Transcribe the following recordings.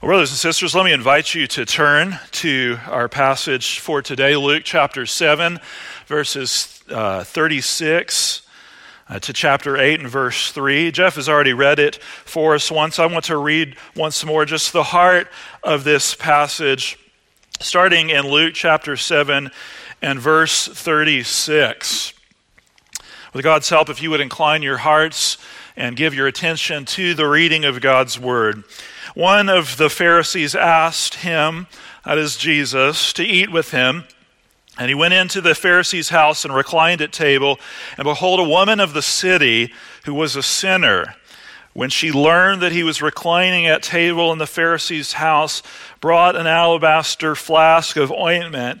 Well, brothers and sisters, let me invite you to turn to our passage for today, Luke chapter 7, verses uh, 36 uh, to chapter 8 and verse 3. Jeff has already read it for us once. I want to read once more just the heart of this passage, starting in Luke chapter 7 and verse 36. With God's help, if you would incline your hearts and give your attention to the reading of God's word. One of the Pharisees asked him, that is Jesus, to eat with him. And he went into the Pharisee's house and reclined at table. And behold, a woman of the city who was a sinner, when she learned that he was reclining at table in the Pharisee's house, brought an alabaster flask of ointment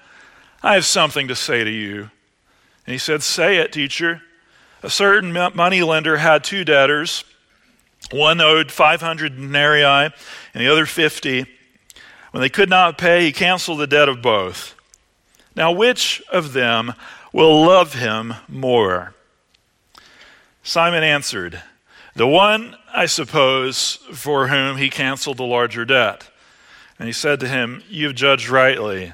I have something to say to you. And he said, Say it, teacher. A certain money lender had two debtors. One owed 500 denarii and the other 50. When they could not pay, he canceled the debt of both. Now, which of them will love him more? Simon answered, The one, I suppose, for whom he canceled the larger debt. And he said to him, You have judged rightly.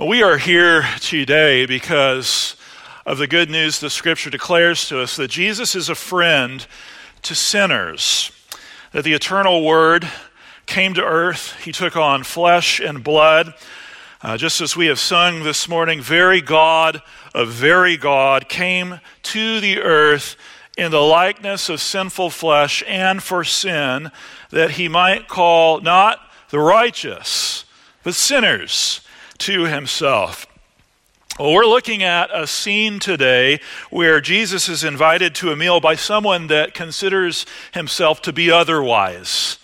We are here today because of the good news the scripture declares to us that Jesus is a friend to sinners, that the eternal word came to earth, he took on flesh and blood. Uh, just as we have sung this morning, very God of very God came to the earth in the likeness of sinful flesh and for sin, that he might call not the righteous, but sinners to himself. Well, we're looking at a scene today where Jesus is invited to a meal by someone that considers himself to be otherwise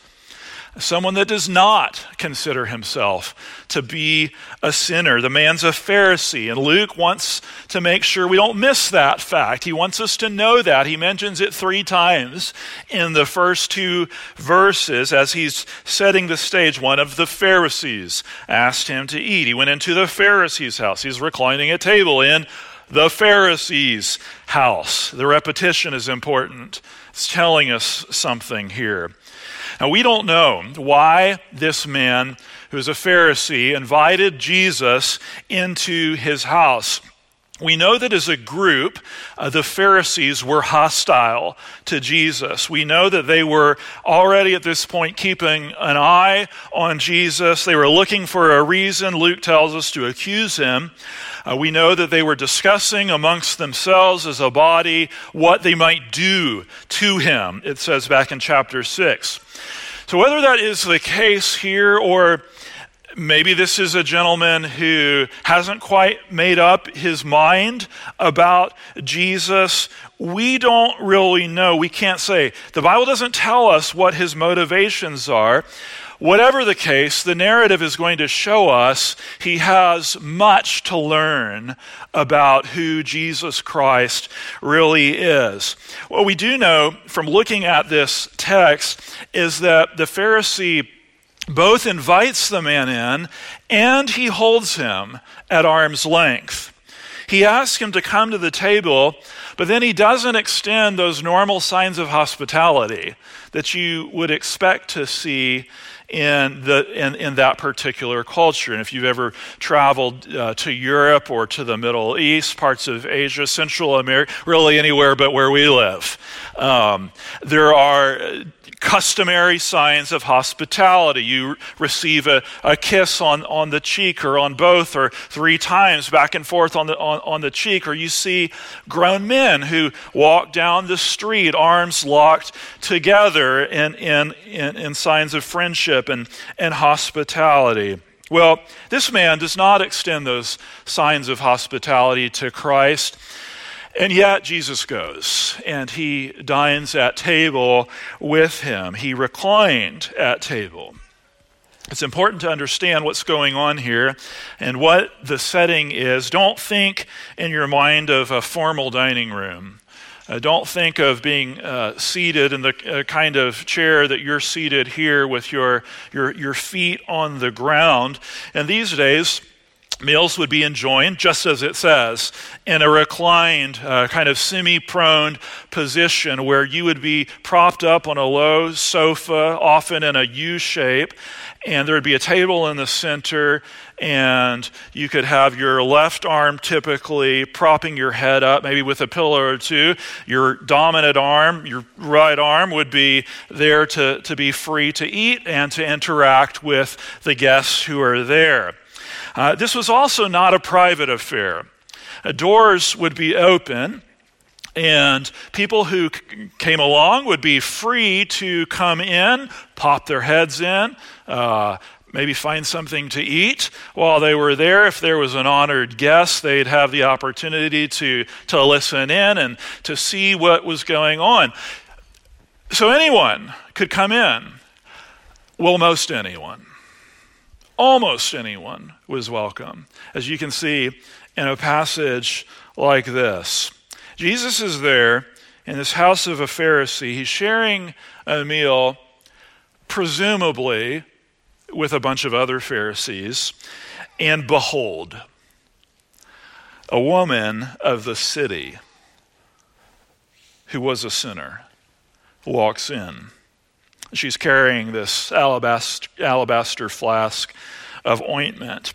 someone that does not consider himself to be a sinner. The man's a Pharisee, and Luke wants to make sure we don't miss that fact. He wants us to know that. He mentions it three times in the first two verses as he's setting the stage. One of the Pharisees asked him to eat. He went into the Pharisee's house. He's reclining at table in the Pharisee's house. The repetition is important. It's telling us something here. Now, we don't know why this man, who is a Pharisee, invited Jesus into his house. We know that as a group, uh, the Pharisees were hostile to Jesus. We know that they were already at this point keeping an eye on Jesus. They were looking for a reason, Luke tells us, to accuse him. Uh, we know that they were discussing amongst themselves as a body what they might do to him, it says back in chapter 6. So, whether that is the case here, or maybe this is a gentleman who hasn't quite made up his mind about Jesus, we don't really know. We can't say. The Bible doesn't tell us what his motivations are. Whatever the case, the narrative is going to show us he has much to learn about who Jesus Christ really is. What we do know from looking at this text is that the Pharisee both invites the man in and he holds him at arm's length. He asks him to come to the table, but then he doesn't extend those normal signs of hospitality that you would expect to see in, the, in, in that particular culture. And if you've ever traveled uh, to Europe or to the Middle East, parts of Asia, Central America, really anywhere but where we live, um, there are customary signs of hospitality. You receive a, a kiss on, on the cheek or on both or three times back and forth on the, on, on the cheek, or you see grown men who walk down the street, arms locked together in, in, in, in signs of friendship and, and hospitality. Well, this man does not extend those signs of hospitality to Christ. And yet Jesus goes and he dines at table with him. He reclined at table. It's important to understand what's going on here and what the setting is. Don't think in your mind of a formal dining room. Uh, don't think of being uh, seated in the uh, kind of chair that you're seated here with your, your, your feet on the ground. And these days, Meals would be enjoined, just as it says, in a reclined, uh, kind of semi prone position where you would be propped up on a low sofa, often in a U shape, and there would be a table in the center, and you could have your left arm typically propping your head up, maybe with a pillow or two. Your dominant arm, your right arm, would be there to, to be free to eat and to interact with the guests who are there. Uh, this was also not a private affair. Uh, doors would be open, and people who c- came along would be free to come in, pop their heads in, uh, maybe find something to eat while they were there. If there was an honored guest, they'd have the opportunity to, to listen in and to see what was going on. So anyone could come in. Well, most anyone. Almost anyone was welcome, as you can see in a passage like this. Jesus is there in this house of a Pharisee. He's sharing a meal, presumably with a bunch of other Pharisees. And behold, a woman of the city who was a sinner walks in. She's carrying this alabaster, alabaster flask of ointment.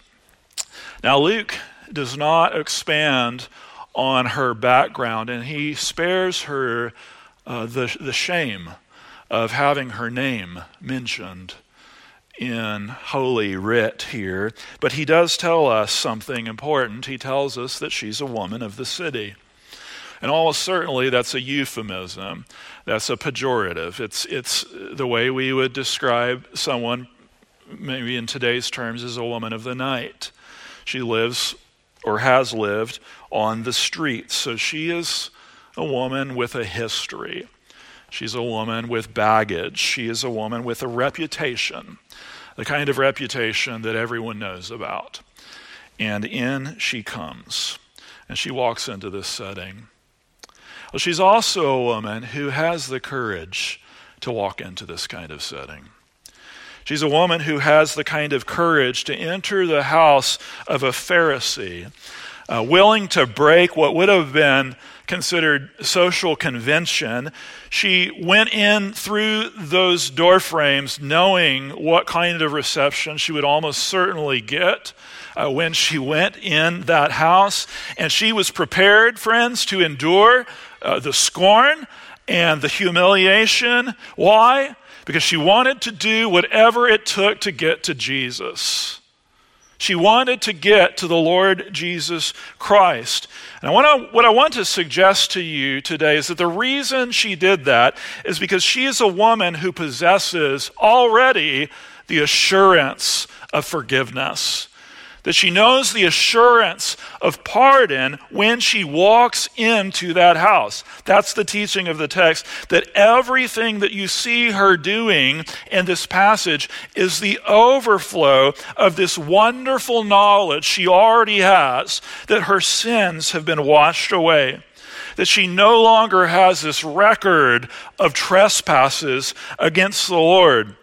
Now, Luke does not expand on her background, and he spares her uh, the, the shame of having her name mentioned in Holy Writ here. But he does tell us something important. He tells us that she's a woman of the city. And almost certainly that's a euphemism. That's a pejorative. It's, it's the way we would describe someone, maybe in today's terms, as a woman of the night. She lives or has lived on the streets. So she is a woman with a history. She's a woman with baggage. She is a woman with a reputation, the kind of reputation that everyone knows about. And in she comes, and she walks into this setting. Well, she's also a woman who has the courage to walk into this kind of setting. She's a woman who has the kind of courage to enter the house of a Pharisee, uh, willing to break what would have been considered social convention. She went in through those door frames knowing what kind of reception she would almost certainly get. Uh, when she went in that house. And she was prepared, friends, to endure uh, the scorn and the humiliation. Why? Because she wanted to do whatever it took to get to Jesus. She wanted to get to the Lord Jesus Christ. And I want to, what I want to suggest to you today is that the reason she did that is because she is a woman who possesses already the assurance of forgiveness. That she knows the assurance of pardon when she walks into that house. That's the teaching of the text, that everything that you see her doing in this passage is the overflow of this wonderful knowledge she already has that her sins have been washed away. That she no longer has this record of trespasses against the Lord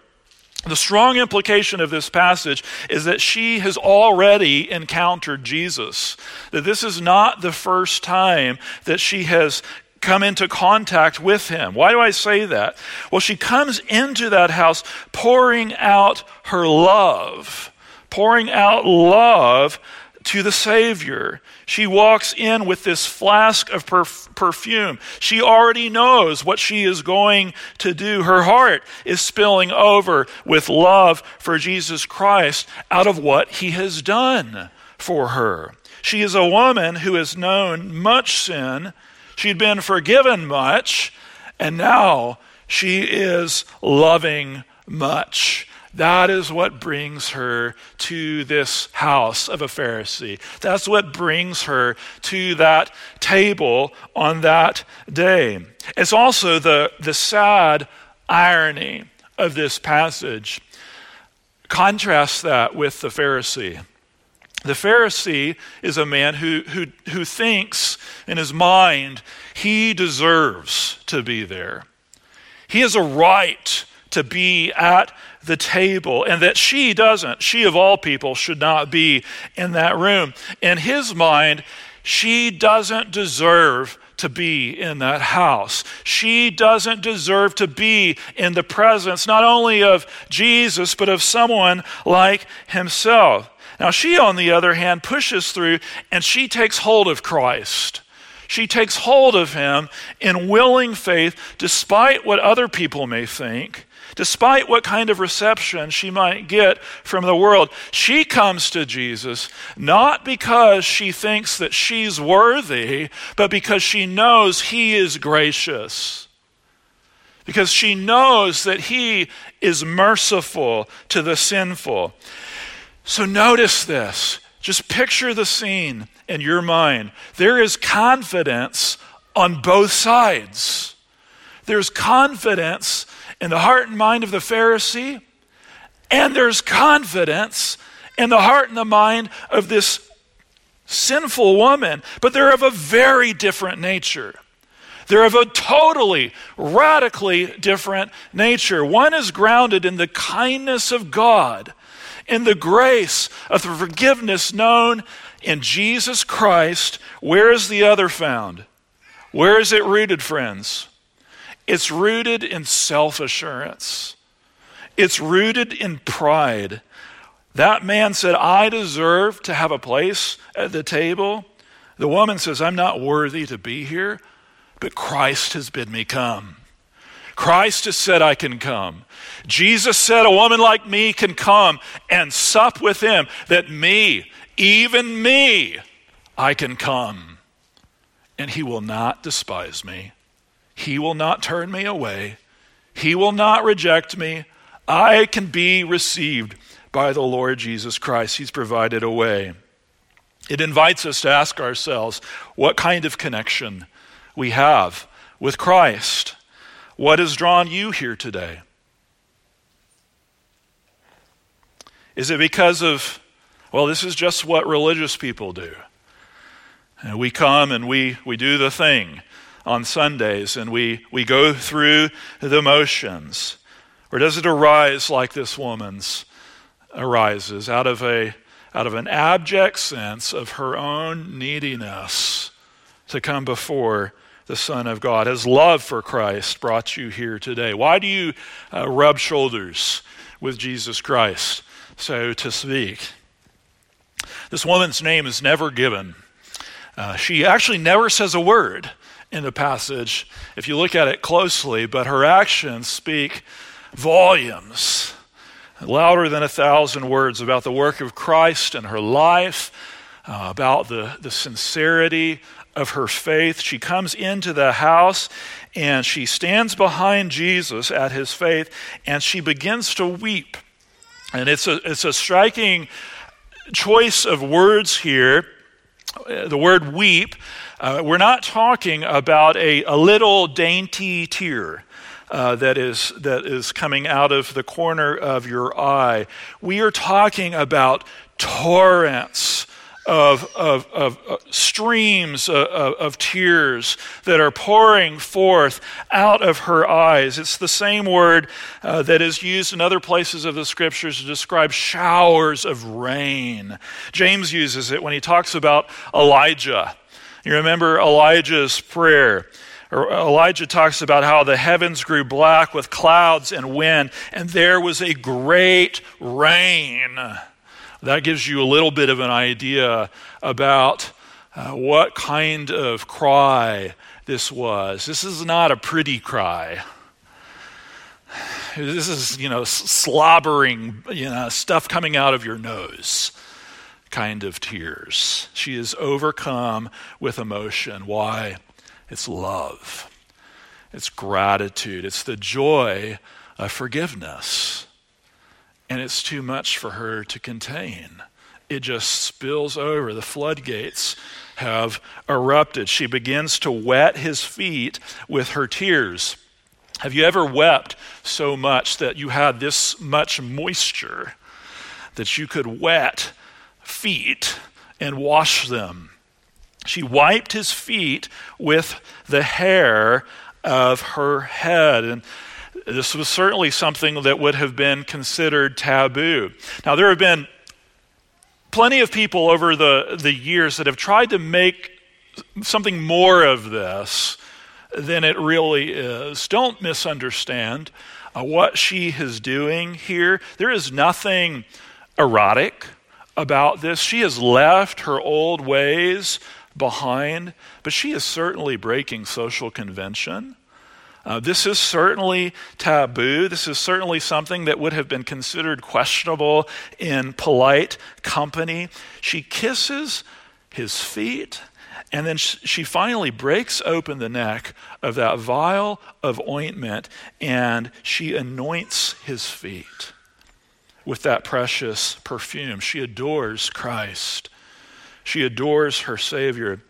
the strong implication of this passage is that she has already encountered Jesus. That this is not the first time that she has come into contact with him. Why do I say that? Well, she comes into that house pouring out her love, pouring out love to the Savior. She walks in with this flask of perf- perfume. She already knows what she is going to do. Her heart is spilling over with love for Jesus Christ out of what he has done for her. She is a woman who has known much sin. She'd been forgiven much, and now she is loving much. That is what brings her to this house of a Pharisee. That's what brings her to that table on that day. It's also the, the sad irony of this passage. Contrast that with the Pharisee. The Pharisee is a man who, who, who thinks in his mind he deserves to be there. He has a right to be at the table, and that she doesn't. She, of all people, should not be in that room. In his mind, she doesn't deserve to be in that house. She doesn't deserve to be in the presence not only of Jesus, but of someone like himself. Now, she, on the other hand, pushes through and she takes hold of Christ. She takes hold of him in willing faith, despite what other people may think despite what kind of reception she might get from the world. She comes to Jesus not because she thinks that she's worthy, but because she knows he is gracious. Because she knows that he is merciful to the sinful. So notice this. Just picture the scene in your mind. There is confidence on both sides. There's confidence in the heart and mind of the Pharisee, and there's confidence in the heart and the mind of this sinful woman, but they're of a very different nature. They're of a totally, radically different nature. One is grounded in the kindness of God, in the grace of the forgiveness known in Jesus Christ. Where is the other found? Where is it rooted, friends? It's rooted in self assurance, it's rooted in pride. That man said, I deserve to have a place at the table. The woman says, I'm not worthy to be here, but Christ has bid me come. Christ has said I can come. Jesus said a woman like me can come and sup with him, that me, even me, I can come. And he will not despise me. He will not turn me away. He will not reject me. I can be received by the Lord Jesus Christ. He's provided a way. It invites us to ask ourselves what kind of connection we have with Christ. What has drawn you here today? Is it because of, well, this is just what religious people do? And we come and we, we do the thing on Sundays and we, we go through the motions? Or does it arise like this woman's arises out of, a, out of an abject sense of her own neediness to come before the Son of God? Has love for Christ brought you here today? Why do you uh, rub shoulders with Jesus Christ, so to speak? This woman's name is never given. Uh, she actually never says a word in the passage if you look at it closely, but her actions speak volumes, louder than a thousand words about the work of Christ and her life, uh, about the, the sincerity of her faith. She comes into the house and she stands behind Jesus at his faith and she begins to weep. And it's a, it's a striking choice of words here, uh, the word weep, uh, we're not talking about a, a little dainty tear. Uh, that is that is coming out of the corner of your eye. We are talking about torrents of, of, of, of streams of, of, tears that are pouring forth out of her eyes. It's the same word uh, that is used in other places of the scriptures to describe showers of rain. James uses it when he talks about Elijah. You remember Elijah's prayer. Elijah talks about how the heavens grew black with clouds and wind, and there was a great rain. That gives you a little bit of an idea about uh, what kind of cry this was. This is not a pretty cry. This is, you know, slobbering, you know, stuff coming out of your nose kind of tears. She is overcome with emotion. Why? It's love, it's gratitude, it's the joy of forgiveness and it's too much for her to contain. It just spills over. The floodgates have erupted. She begins to wet his feet with her tears. Have you ever wept so much that you had this much moisture that you could wet feet and wash them? She wiped his feet with the hair of her head. And this was certainly something that would have been considered taboo. Now, there have been plenty of people over the, the years that have tried to make something more of this than it really is. Don't misunderstand uh, what she is doing here. There is nothing erotic about this. She has left her old ways behind, but she is certainly breaking social convention. Uh, this is certainly taboo. This is certainly something that would have been considered questionable in polite company. She kisses his feet, and then she finally breaks open the neck of that vial of ointment and she anoints his feet with that precious perfume. She adores Christ, she adores her Savior.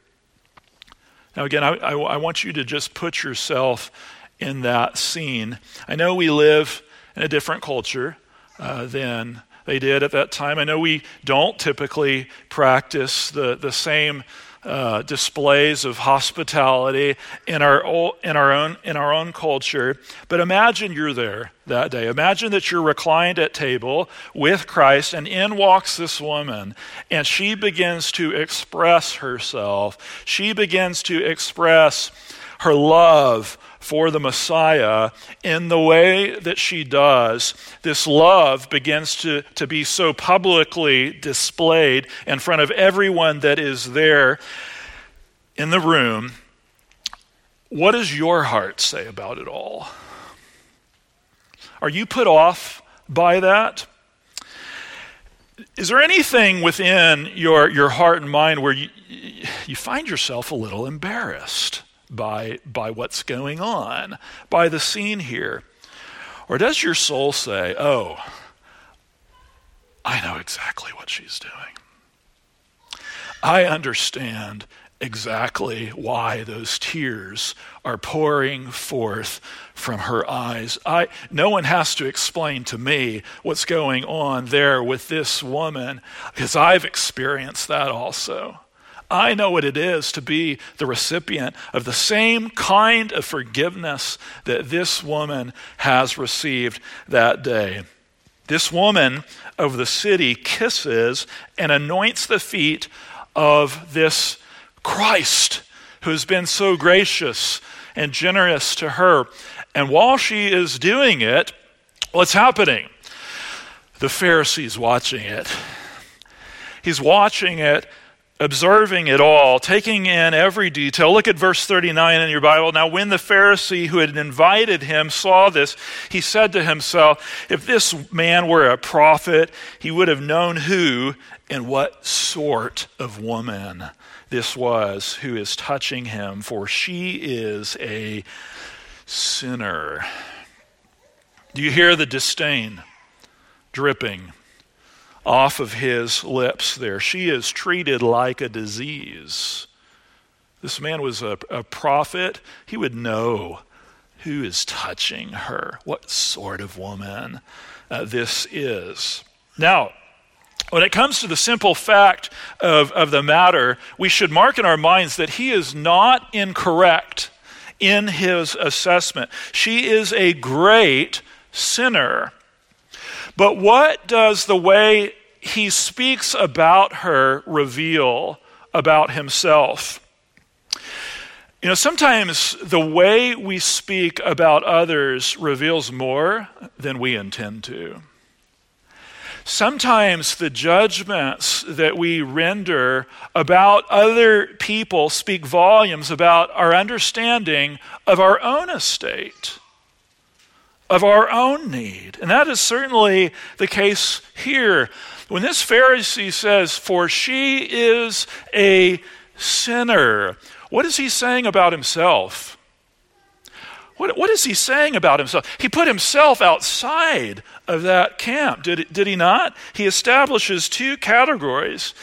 Now, again, I, I, I want you to just put yourself in that scene. I know we live in a different culture uh, than they did at that time. I know we don't typically practice the, the same uh, displays of hospitality in our, in, our own, in our own culture. But imagine you're there that day. Imagine that you're reclined at table with Christ, and in walks this woman, and she begins to express herself. She begins to express her love for the Messiah, in the way that she does, this love begins to, to be so publicly displayed in front of everyone that is there in the room. What does your heart say about it all? Are you put off by that? Is there anything within your, your heart and mind where you, you find yourself a little embarrassed? By, by what's going on, by the scene here? Or does your soul say, oh, I know exactly what she's doing? I understand exactly why those tears are pouring forth from her eyes. I, no one has to explain to me what's going on there with this woman because I've experienced that also. I know what it is to be the recipient of the same kind of forgiveness that this woman has received that day. This woman of the city kisses and anoints the feet of this Christ who has been so gracious and generous to her. And while she is doing it, what's happening? The Pharisee's watching it. He's watching it observing it all, taking in every detail. Look at verse 39 in your Bible. Now, when the Pharisee who had invited him saw this, he said to himself, If this man were a prophet, he would have known who and what sort of woman this was who is touching him, for she is a sinner. Do you hear the disdain dripping off of his lips there. She is treated like a disease. This man was a, a prophet. He would know who is touching her, what sort of woman uh, this is. Now, when it comes to the simple fact of, of the matter, we should mark in our minds that he is not incorrect in his assessment. She is a great sinner. But what does the way he speaks about her reveal about himself? You know, sometimes the way we speak about others reveals more than we intend to. Sometimes the judgments that we render about other people speak volumes about our understanding of our own estate, of our own need. And that is certainly the case here. When this Pharisee says, For she is a sinner, what is he saying about himself? What, what is he saying about himself? He put himself outside of that camp, did, did he not? He establishes two categories.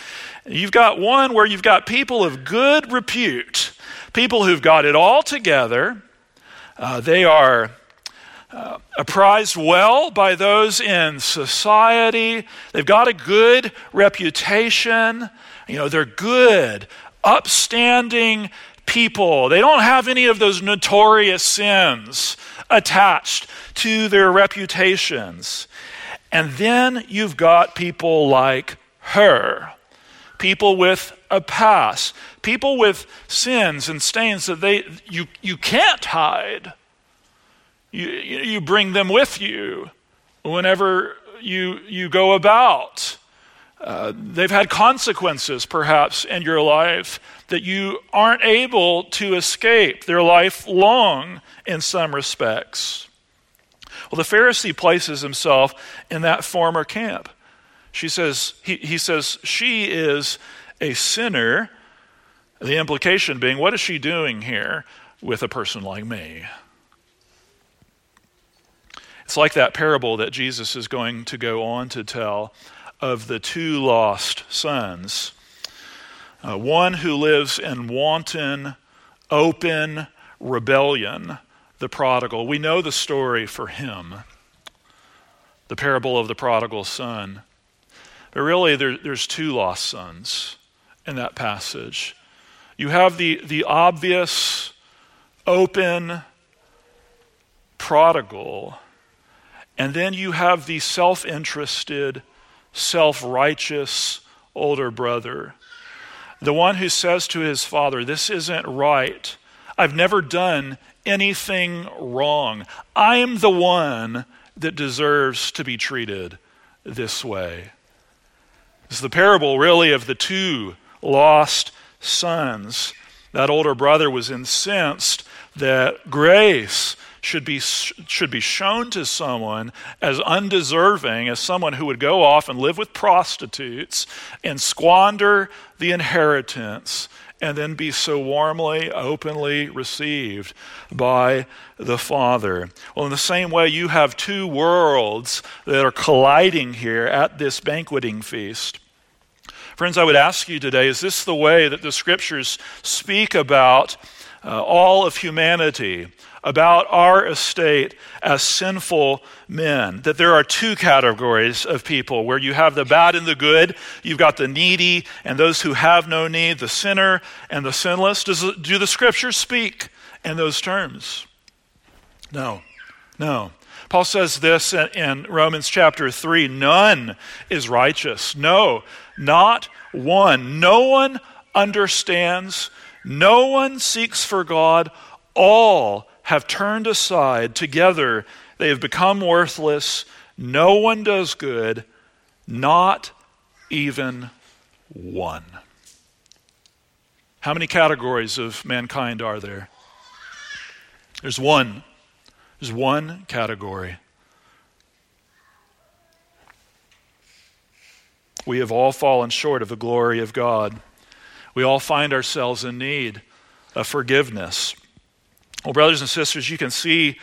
You've got one where you've got people of good repute, people who've got it all together. Uh, they are uh, apprised well by those in society. They've got a good reputation. You know, they're good, upstanding people. They don't have any of those notorious sins attached to their reputations. And then you've got people like her, people with a past, people with sins and stains that they you you can't hide. You you bring them with you whenever you you go about. Uh, they've had consequences, perhaps, in your life that you aren't able to escape. They're lifelong in some respects. Well, the Pharisee places himself in that former camp. She says, he, he says, she is a sinner. The implication being, what is she doing here with a person like me? It's like that parable that Jesus is going to go on to tell of the two lost sons. Uh, one who lives in wanton, open rebellion, the prodigal. We know the story for him, the parable of the prodigal son. But really, there, there's two lost sons in that passage. You have the, the obvious, open prodigal, and then you have the self interested, self righteous older brother. The one who says to his father, This isn't right. I've never done anything wrong. I'm the one that deserves to be treated this way. It's the parable, really, of the two lost sons. That older brother was incensed that grace should be, should be shown to someone as undeserving as someone who would go off and live with prostitutes and squander the inheritance and then be so warmly, openly received by the Father. Well, in the same way, you have two worlds that are colliding here at this banqueting feast. Friends, I would ask you today is this the way that the scriptures speak about uh, all of humanity? about our estate as sinful men. That there are two categories of people where you have the bad and the good. You've got the needy and those who have no need, the sinner and the sinless. Does, do the scriptures speak in those terms? No, no. Paul says this in Romans chapter 3 none is righteous. No, not one. No one understands. No one seeks for God. All have turned aside. Together, they have become worthless. No one does good, not even one. How many categories of mankind are there? There's one. There's one category. We have all fallen short of the glory of God. We all find ourselves in need of forgiveness. Well, brothers and sisters, you can see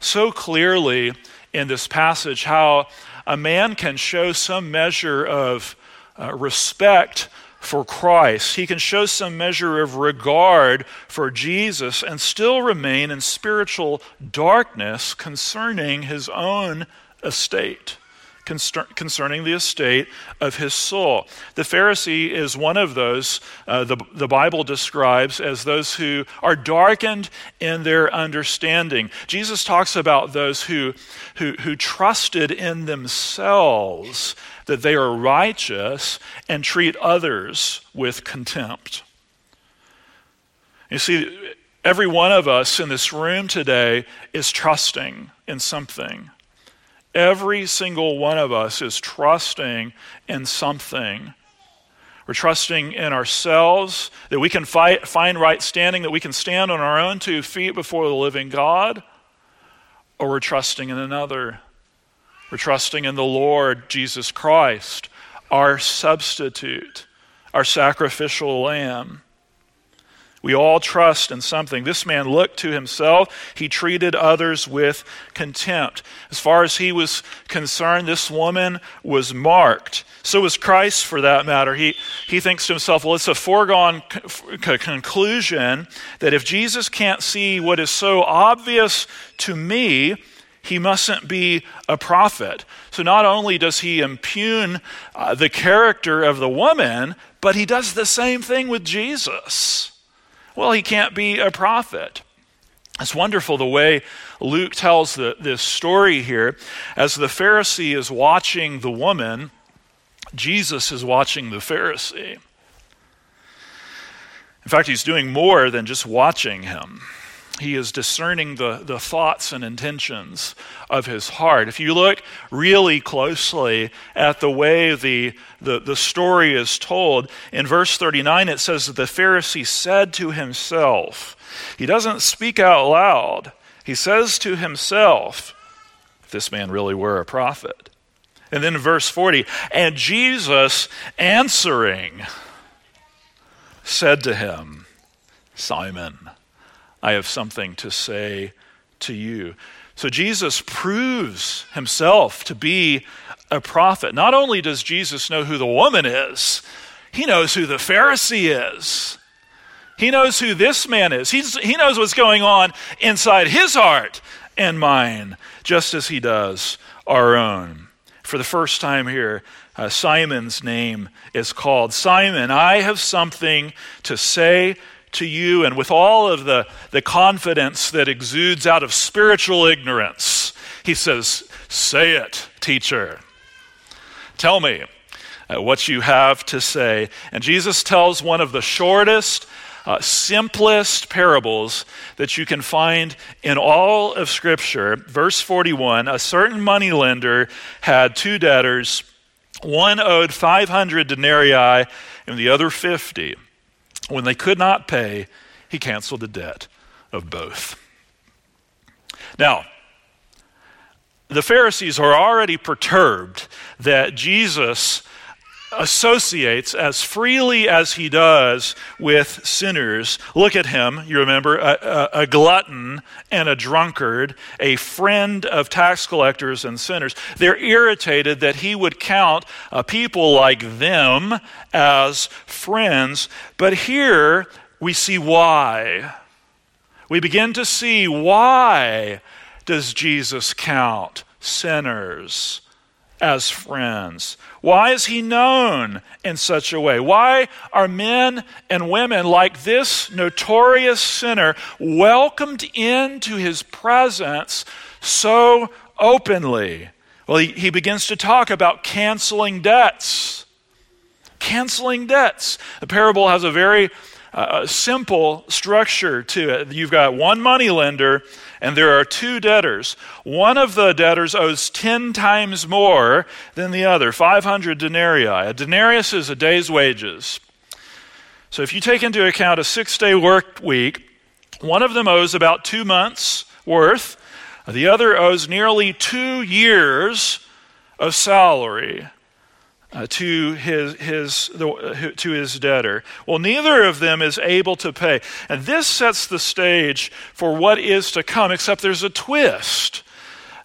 so clearly in this passage how a man can show some measure of uh, respect for Christ. He can show some measure of regard for Jesus and still remain in spiritual darkness concerning his own estate concerning the estate of his soul. The Pharisee is one of those uh, the, the Bible describes as those who are darkened in their understanding. Jesus talks about those who, who, who trusted in themselves that they are righteous and treat others with contempt. You see, every one of us in this room today is trusting in something. Every single one of us is trusting in something. We're trusting in ourselves that we can fight, find right standing, that we can stand on our own two feet before the living God, or we're trusting in another. We're trusting in the Lord Jesus Christ, our substitute, our sacrificial lamb. We all trust in something. This man looked to himself. He treated others with contempt. As far as he was concerned, this woman was marked. So was Christ, for that matter. He, he thinks to himself, well, it's a foregone conclusion that if Jesus can't see what is so obvious to me, he mustn't be a prophet. So not only does he impugn uh, the character of the woman, but he does the same thing with Jesus. Well, he can't be a prophet. It's wonderful the way Luke tells the, this story here. As the Pharisee is watching the woman, Jesus is watching the Pharisee. In fact, he's doing more than just watching him. He is discerning the, the thoughts and intentions of his heart. If you look really closely at the way the, the, the story is told, in verse 39 it says that the Pharisee said to himself, he doesn't speak out loud, he says to himself, if this man really were a prophet. And then verse 40, and Jesus answering said to him, Simon, I have something to say to you. So Jesus proves himself to be a prophet. Not only does Jesus know who the woman is, he knows who the Pharisee is. He knows who this man is. He's, he knows what's going on inside his heart and mine, just as he does our own. For the first time here, uh, Simon's name is called. Simon, I have something to say to you and with all of the, the confidence that exudes out of spiritual ignorance. He says, Say it, teacher. Tell me uh, what you have to say. And Jesus tells one of the shortest, uh, simplest parables that you can find in all of Scripture. Verse 41 A certain moneylender had two debtors. One owed 500 denarii and the other 50. When they could not pay, he canceled the debt of both. Now, the Pharisees are already perturbed that Jesus associates as freely as he does with sinners. Look at him, you remember, a, a, a, glutton and a drunkard, a friend of tax collectors and sinners. They're irritated that he would count uh, people like them as friends. But here we see why. We begin to see why does Jesus count sinners as friends? Why is he known in such a way? Why are men and women like this notorious sinner welcomed into his presence so openly? Well, he, he begins to talk about canceling debts. Canceling debts. The parable has a very uh, simple structure to it. You've got one money lender and there are two debtors. One of the debtors owes 10 times more than the other 500 denarii. A denarius is a day's wages. So if you take into account a six day work week, one of them owes about two months' worth, the other owes nearly two years of salary uh, to his, his, the, uh, to his debtor. Well, neither of them is able to pay. And this sets the stage for what is to come, except there's a twist.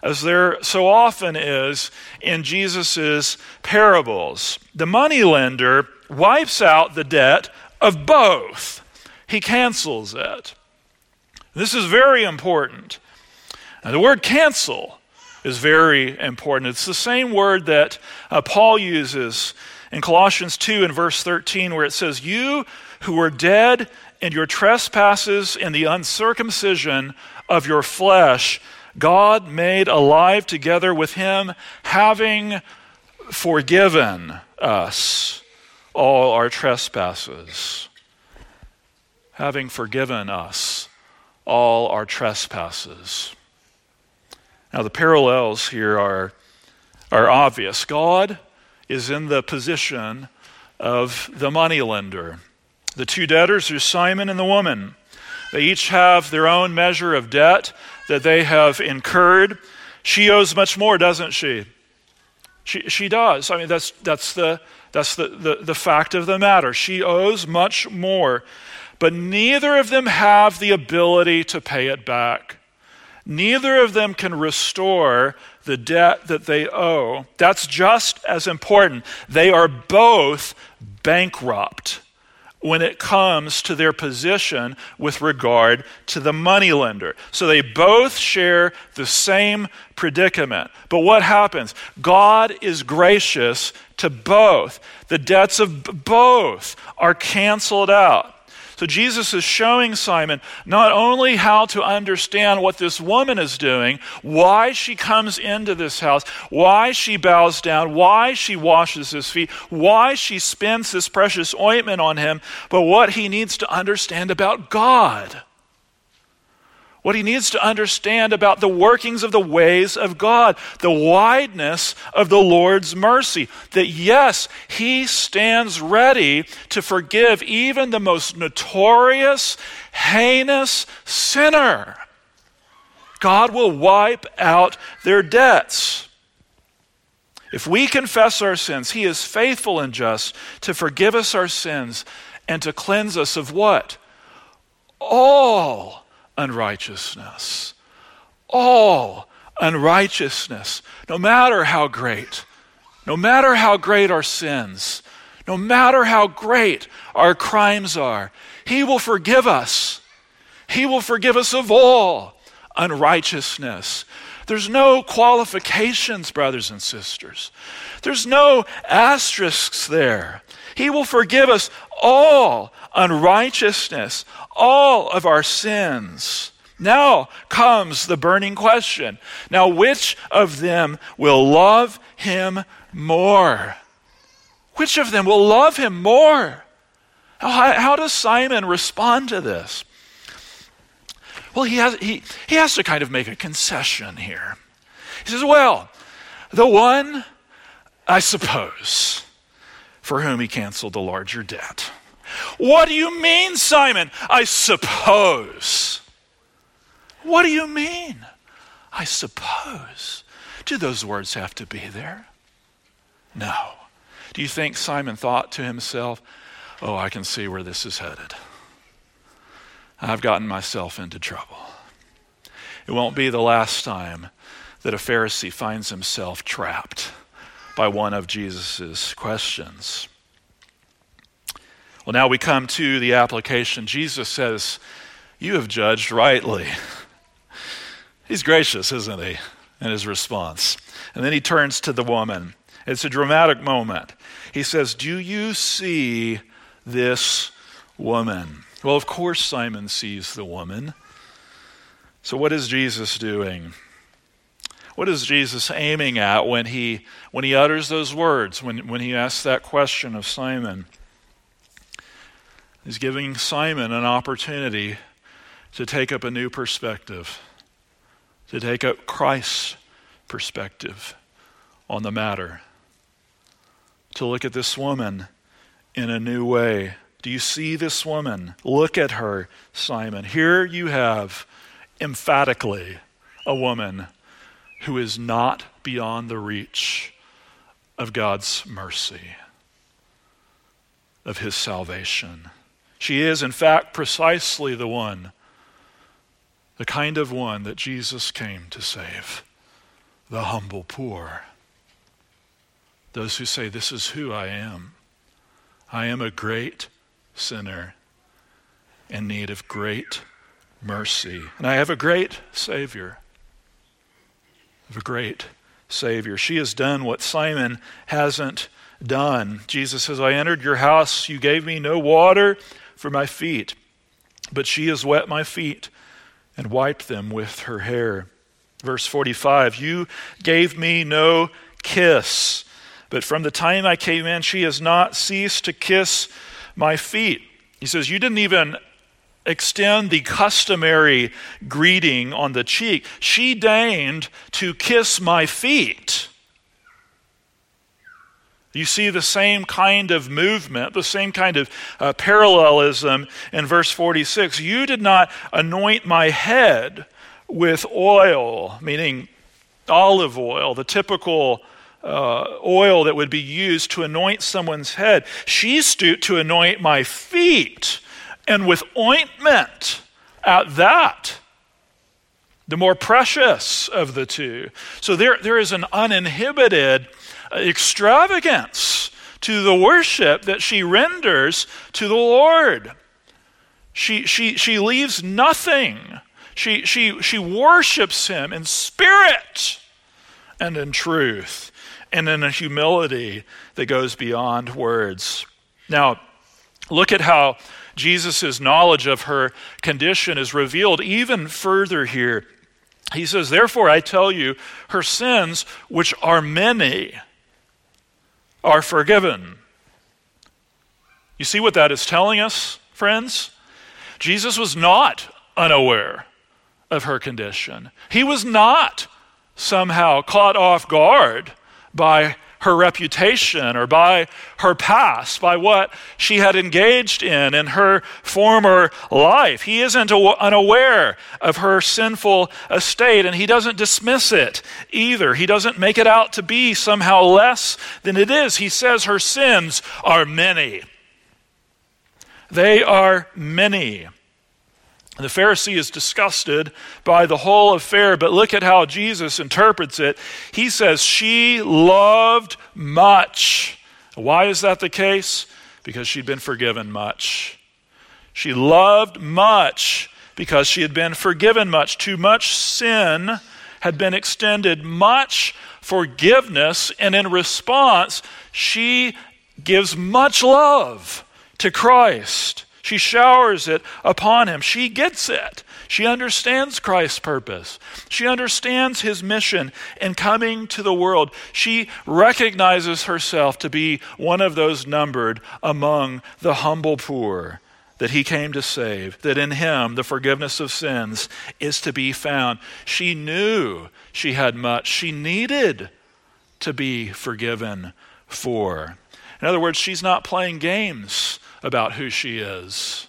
as there so often is in Jesus' parables. The moneylender wipes out the debt of both, he cancels it. This is very important. Now, the word cancel is very important. It's the same word that uh, Paul uses in Colossians 2 and verse 13, where it says, You who were dead in your trespasses and the uncircumcision of your flesh, God made alive together with him, having forgiven us all our trespasses. Having forgiven us all our trespasses. Now, the parallels here are, are obvious. God is in the position of the moneylender. The two debtors are Simon and the woman. They each have their own measure of debt that they have incurred. She owes much more, doesn't she? She, she does. I mean, that's, that's, the, that's the, the, the fact of the matter. She owes much more, but neither of them have the ability to pay it back. Neither of them can restore the debt that they owe. That's just as important. They are both bankrupt when it comes to their position with regard to the moneylender. So they both share the same predicament. But what happens? God is gracious to both. The debts of both are canceled out. So Jesus is showing Simon not only how to understand what this woman is doing, why she comes into this house, why she bows down, why she washes his feet, why she spends this precious ointment on him, but what he needs to understand about God what he needs to understand about the workings of the ways of God, the wideness of the Lord's mercy. That yes, he stands ready to forgive even the most notorious, heinous sinner. God will wipe out their debts. If we confess our sins, he is faithful and just to forgive us our sins and to cleanse us of what? All unrighteousness. All unrighteousness, no matter how great, no matter how great our sins, no matter how great our crimes are, He will forgive us. He will forgive us of all unrighteousness. There's no qualifications, brothers and sisters. There's no asterisks there. He will forgive us all unrighteousness, all of our sins. Now comes the burning question. Now, which of them will love him more? Which of them will love him more? How, how does Simon respond to this? Well, he has, he, he has to kind of make a concession here. He says, Well, the one, I suppose, for whom he canceled the larger debt. What do you mean, Simon? I suppose. What do you mean? I suppose. Do those words have to be there? No. Do you think Simon thought to himself, oh, I can see where this is headed? I've gotten myself into trouble. It won't be the last time that a Pharisee finds himself trapped by one of Jesus' questions. Well, now we come to the application. Jesus says, You have judged rightly. He's gracious, isn't he, in his response? And then he turns to the woman. It's a dramatic moment. He says, Do you see this woman? Well, of course, Simon sees the woman. So, what is Jesus doing? What is Jesus aiming at when he, when he utters those words, when, when he asks that question of Simon? He's giving Simon an opportunity to take up a new perspective, to take up Christ's perspective on the matter, to look at this woman in a new way. Do you see this woman? Look at her, Simon. Here you have emphatically a woman who is not beyond the reach of God's mercy, of his salvation. She is, in fact, precisely the one, the kind of one that Jesus came to save. the humble poor. Those who say, This is who I am. I am a great sinner in need of great mercy. And I have a great Savior. I a great Savior. She has done what Simon hasn't done. Jesus says, I entered your house. You gave me no water for my feet, but she has wet my feet and wiped them with her hair. Verse 45 You gave me no kiss, but from the time I came in, she has not ceased to kiss my feet. He says, You didn't even extend the customary greeting on the cheek. She deigned to kiss my feet. You see the same kind of movement, the same kind of uh, parallelism in verse 46. You did not anoint my head with oil, meaning olive oil, the typical uh, oil that would be used to anoint someone's head. She stooped to anoint my feet, and with ointment at that. The more precious of the two. So there, there is an uninhibited extravagance to the worship that she renders to the Lord. She, she, she leaves nothing. She, she, she worships him in spirit and in truth and in a humility that goes beyond words. Now, look at how Jesus' knowledge of her condition is revealed even further here. He says, Therefore, I tell you, her sins, which are many, are forgiven. You see what that is telling us, friends? Jesus was not unaware of her condition. He was not somehow caught off guard by her reputation or by her past, by what she had engaged in in her former life. He isn't unaware of her sinful estate and he doesn't dismiss it either. He doesn't make it out to be somehow less than it is. He says her sins are many. They are many. The Pharisee is disgusted by the whole affair, but look at how Jesus interprets it. He says, She loved much. Why is that the case? Because she'd been forgiven much. She loved much because she had been forgiven much. Too much sin had been extended much forgiveness, and in response, she gives much love to Christ. She showers it upon him. She gets it. She understands Christ's purpose. She understands his mission in coming to the world. She recognizes herself to be one of those numbered among the humble poor that he came to save, that in him the forgiveness of sins is to be found. She knew she had much she needed to be forgiven for. In other words, she's not playing games about who she is.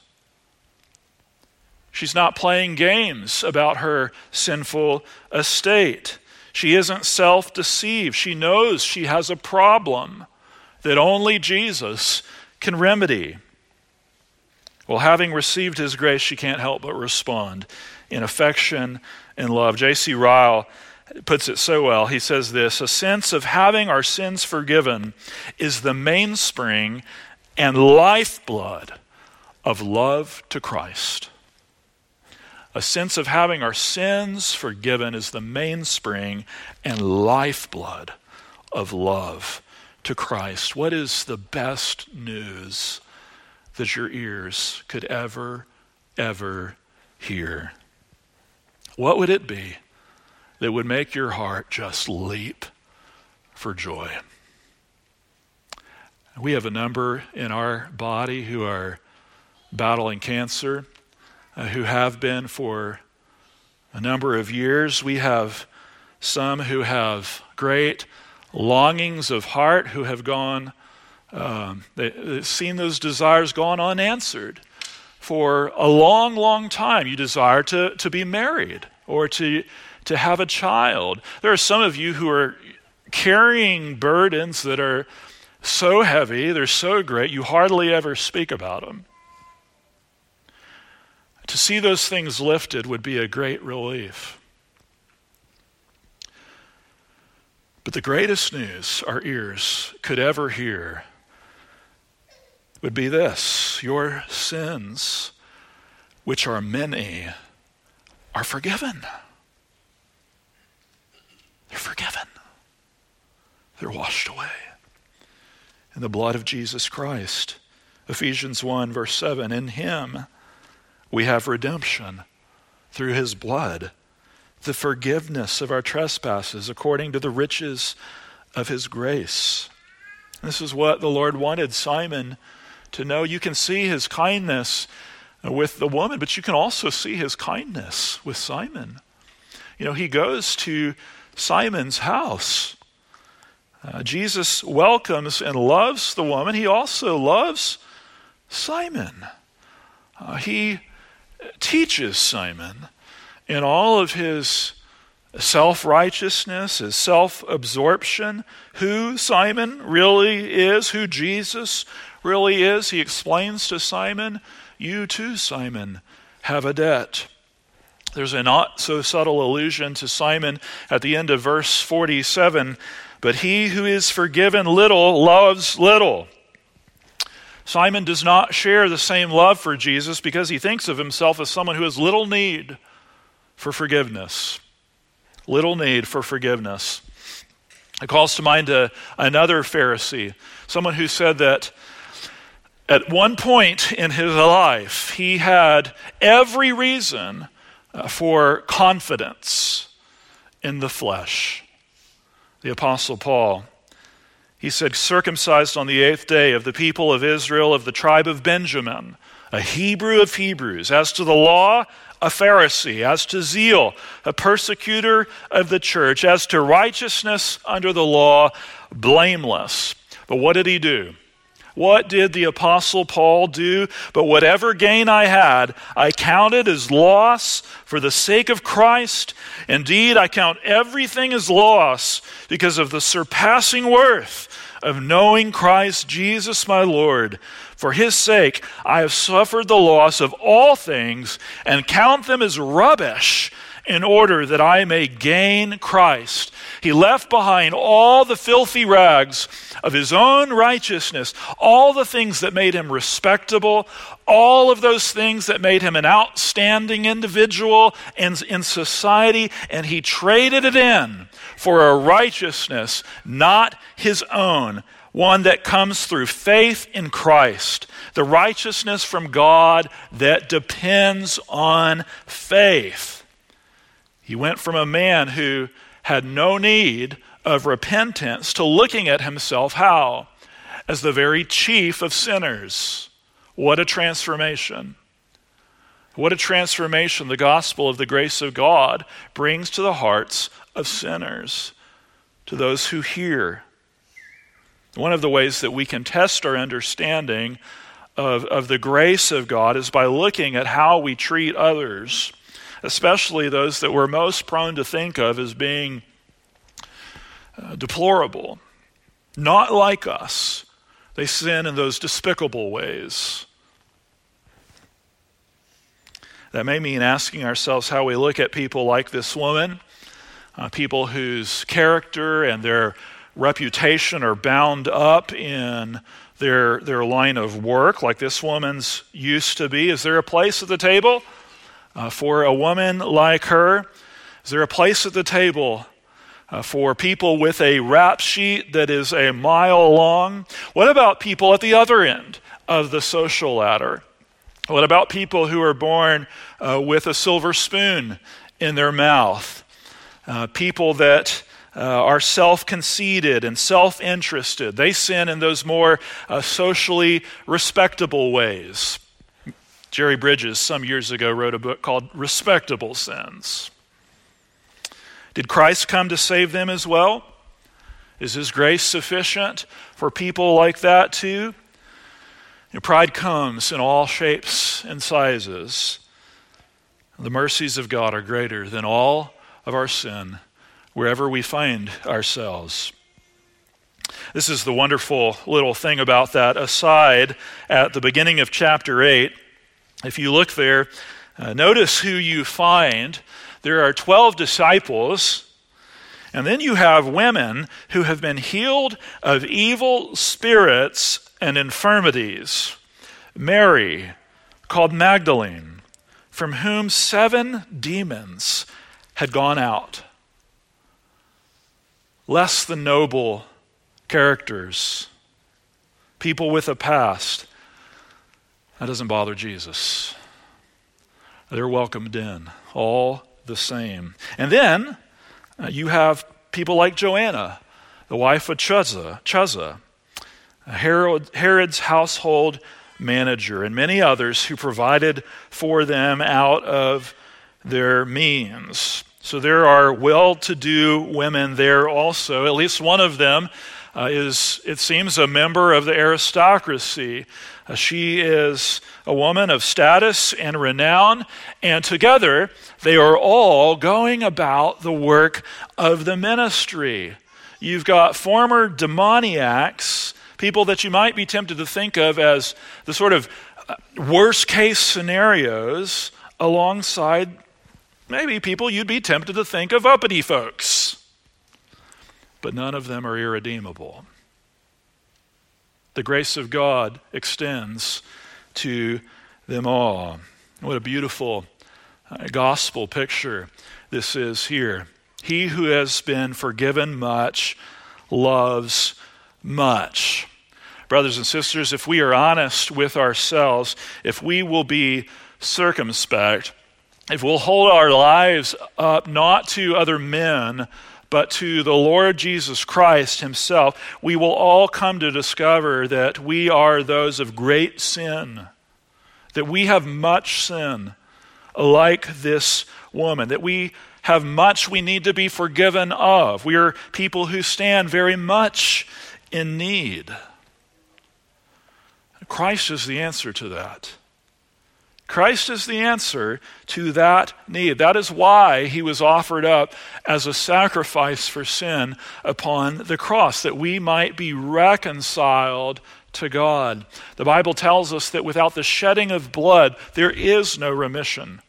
She's not playing games about her sinful estate. She isn't self deceived. She knows she has a problem that only Jesus can remedy. Well, having received his grace, she can't help but respond in affection and love. J.C. Ryle puts it so well. He says this A sense of having our sins forgiven is the mainspring and lifeblood of love to Christ. A sense of having our sins forgiven is the mainspring and lifeblood of love to Christ. What is the best news that your ears could ever, ever hear? What would it be that would make your heart just leap for joy? We have a number in our body who are battling cancer, uh, who have been for a number of years. We have some who have great longings of heart who have gone, um, they, seen those desires gone unanswered for a long, long time. You desire to, to be married or to, to have a child. There are some of you who are carrying burdens that are so heavy, they're so great, you hardly ever speak about them. To see those things lifted would be a great relief. But the greatest news our ears could ever hear would be this Your sins, which are many, are forgiven. They're forgiven, they're washed away in the blood of Jesus Christ. Ephesians 1, verse 7 In him we have redemption through his blood, the forgiveness of our trespasses according to the riches of his grace. This is what the Lord wanted Simon to know. You can see his kindness with the woman, but you can also see his kindness with Simon. You know, he goes to Simon's house. Uh, Jesus welcomes and loves the woman. He also loves Simon. Uh, he teaches Simon in all of his self righteousness, his self absorption, who Simon really is, who Jesus really is. He explains to Simon, You too, Simon, have a debt. There's a not so subtle allusion to Simon at the end of verse 47 but he who is forgiven little loves little. Simon does not share the same love for Jesus because he thinks of himself as someone who has little need for forgiveness. Little need for forgiveness. It calls to mind a, another Pharisee, someone who said that at one point in his life he had every reason uh, for confidence in the flesh. The Apostle Paul he said, circumcised on the eighth day of the people of Israel of the tribe of Benjamin, a Hebrew of Hebrews, as to the law, a Pharisee, as to zeal, a persecutor of the church, as to righteousness under the law, blameless. But what did he do? What did the Apostle Paul do? But whatever gain I had, I counted as loss for the sake of Christ. Indeed, I count everything as loss because of the surpassing worth of knowing Christ Jesus my Lord. For his sake, I have suffered the loss of all things and count them as rubbish in order that I may gain Christ. He left behind all the filthy rags of his own righteousness, all the things that made him respectable, all of those things that made him an outstanding individual in, in society, and he traded it in for a righteousness not his own, one that comes through faith in Christ, the righteousness from God that depends on faith. He went from a man who had no need of repentance to looking at himself how? As the very chief of sinners. What a transformation. What a transformation the gospel of the grace of God brings to the hearts of sinners, to those who hear. One of the ways that we can test our understanding of, of the grace of God is by looking at how we treat others especially those that we're most prone to think of as being uh, deplorable, not like us. They sin in those despicable ways. That may mean asking ourselves how we look at people like this woman, uh, people whose character and their reputation are bound up in their, their line of work, like this woman's used to be. Is there a place at the table uh, for a woman like her? Is there a place at the table uh, for people with a rap sheet that is a mile long? What about people at the other end of the social ladder? What about people who are born uh, with a silver spoon in their mouth? Uh, people that uh, are self conceited and self interested. They sin in those more uh, socially respectable ways. Jerry Bridges, some years ago, wrote a book called Respectable Sins. Did Christ come to save them as well? Is His grace sufficient for people like that too? Know, pride comes in all shapes and sizes. The mercies of God are greater than all of our sin, wherever we find ourselves. This is the wonderful little thing about that aside at the beginning of chapter 8 if you look there, uh, notice who you find. There are 12 disciples, And then you have women who have been healed of evil spirits and infirmities. Mary, called Magdalene, from whom seven demons had gone out. Less than noble characters, people with a past. That doesn't bother Jesus. They're welcomed in, all the same. And then uh, you have people like Joanna, the wife of Chuza, Chuza Herod, Herod's household manager, and many others who provided for them out of their means. So there are well to do women there also. At least one of them uh, is, it seems, a member of the aristocracy. Uh, she is a woman of status and renown, and together they are all going about the work of the ministry. You've got former demoniacs, people that you might be tempted to think of as the sort of uh, worst case scenarios, alongside maybe people you'd be tempted to think of uppity folks. But none of them are irredeemable. The grace of God extends to them all. What a beautiful uh, gospel picture this is here. He who has been forgiven much loves much. Brothers and sisters, if we are honest with ourselves, if we will be circumspect, if we'll hold our lives up not to other men, but to the Lord Jesus Christ Himself, we will all come to discover that we are those of great sin, that we have much sin, like this woman, that we have much we need to be forgiven of. We are people who stand very much in need. Christ is the answer to that. Christ is the answer to that need. That is why he was offered up as a sacrifice for sin upon the cross, that we might be reconciled to God. The Bible tells us that without the shedding of blood, there is no remission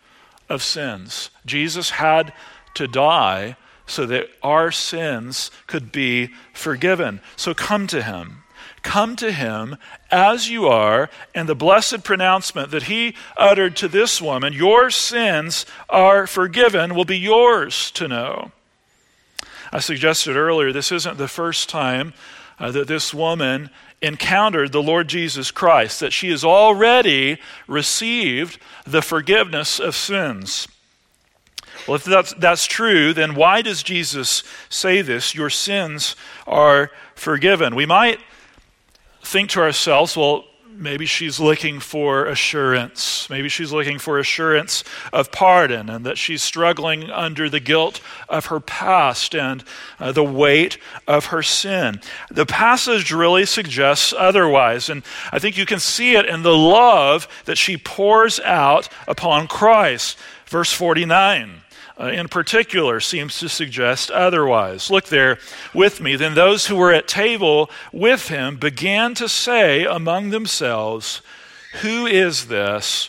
of sins. Jesus had to die so that our sins could be forgiven. So come to him. Come to him as you are, and the blessed pronouncement that he uttered to this woman, Your sins are forgiven, will be yours to know. I suggested earlier, this isn't the first time uh, that this woman encountered the Lord Jesus Christ, that she has already received the forgiveness of sins. Well, if that's, that's true, then why does Jesus say this? Your sins are forgiven. We might think to ourselves, well, maybe she's looking for assurance. Maybe she's looking for assurance of pardon and that she's struggling under the guilt of her past and uh, the weight of her sin. The passage really suggests otherwise, and I think you can see it in the love that she pours out upon Christ. Verse 49 uh, in particular seems to suggest otherwise. Look there with me. Then those who were at table with him began to say among themselves, Who is this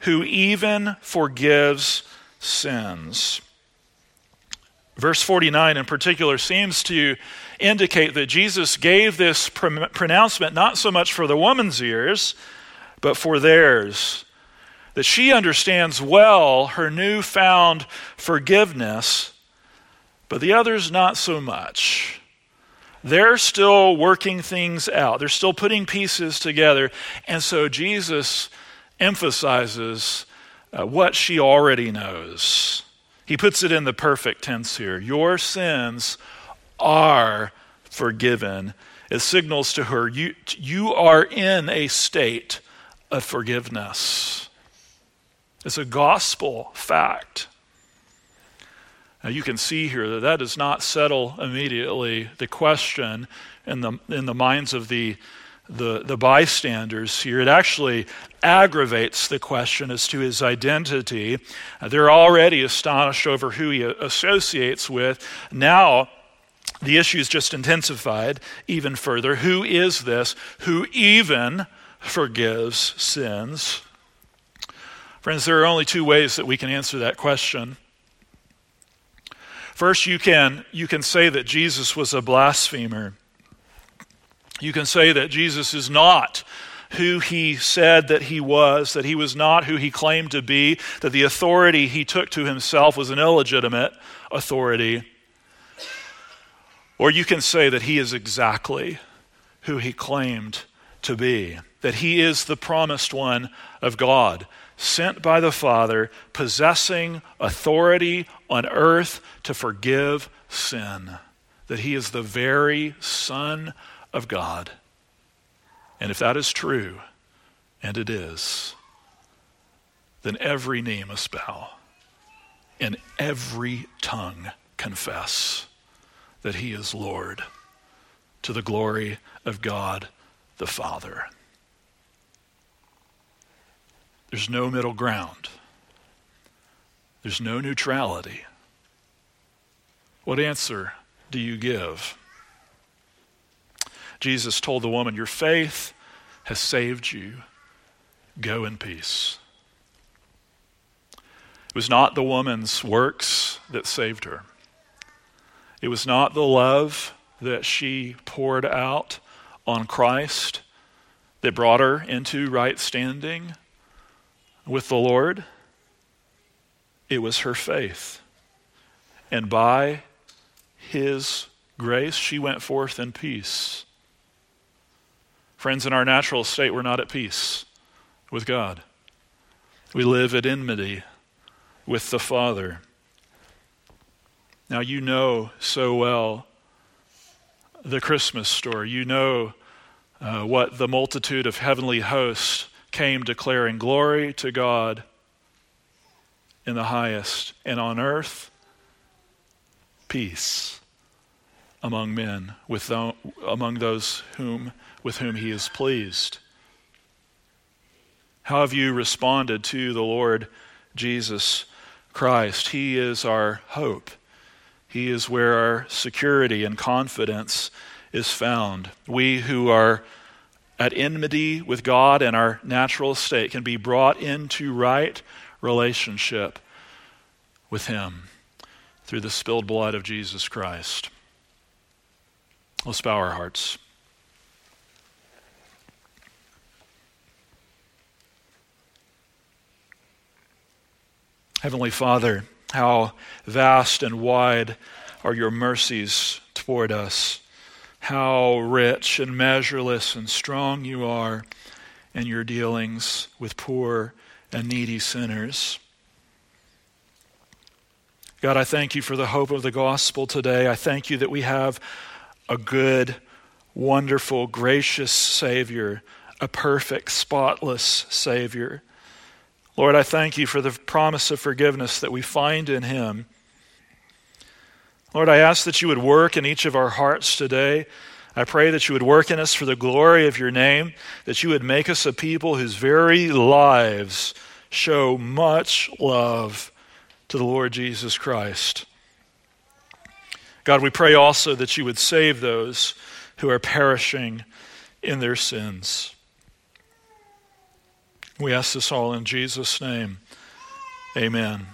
who even forgives sins? Verse 49 in particular seems to indicate that Jesus gave this pronouncement not so much for the woman's ears, but for theirs that she understands well her newfound forgiveness, but the others not so much. They're still working things out, they're still putting pieces together. And so Jesus emphasizes uh, what she already knows. He puts it in the perfect tense here Your sins are forgiven. It signals to her, you, you are in a state of forgiveness. It's a gospel fact. Now you can see here that that does not settle immediately the question in the, in the minds of the, the, the bystanders here. It actually aggravates the question as to his identity. Uh, they're already astonished over who he associates with. Now, the issue is just intensified even further. Who is this who even forgives sins? Friends, there are only two ways that we can answer that question. First, you can, you can say that Jesus was a blasphemer. You can say that Jesus is not who he said that he was, that he was not who he claimed to be, that the authority he took to himself was an illegitimate authority. Or you can say that he is exactly who he claimed to be, that he is the promised one of God, sent by the Father, possessing authority on earth to forgive sin, that he is the very Son of God. And if that is true, and it is, then every knee must bow and every tongue confess that he is Lord to the glory of God the Father. There's no middle ground. There's no neutrality. What answer do you give? Jesus told the woman, Your faith has saved you. Go in peace. It was not the woman's works that saved her. It was not the love that she poured out on Christ that brought her into right standing with the Lord. It was her faith. And by his grace, she went forth in peace. Friends, in our natural state, we're not at peace with God. We live at enmity with the Father. Now, you know so well the Christmas story. You know uh, what the multitude of heavenly hosts came declaring glory to God in the highest, and on earth, peace among men, with th- among those whom, with whom he is pleased. How have you responded to the Lord Jesus Christ? He is our hope. He is where our security and confidence is found. We who are at enmity with God and our natural state can be brought into right relationship with Him through the spilled blood of Jesus Christ. Let's bow our hearts. Heavenly Father, how vast and wide are your mercies toward us. How rich and measureless and strong you are in your dealings with poor and needy sinners. God, I thank you for the hope of the gospel today. I thank you that we have a good, wonderful, gracious Savior, a perfect, spotless Savior. Lord, I thank you for the promise of forgiveness that we find in Him. Lord, I ask that you would work in each of our hearts today. I pray that you would work in us for the glory of your name, that you would make us a people whose very lives show much love to the Lord Jesus Christ. God, we pray also that you would save those who are perishing in their sins. We ask this all in Jesus' name. Amen.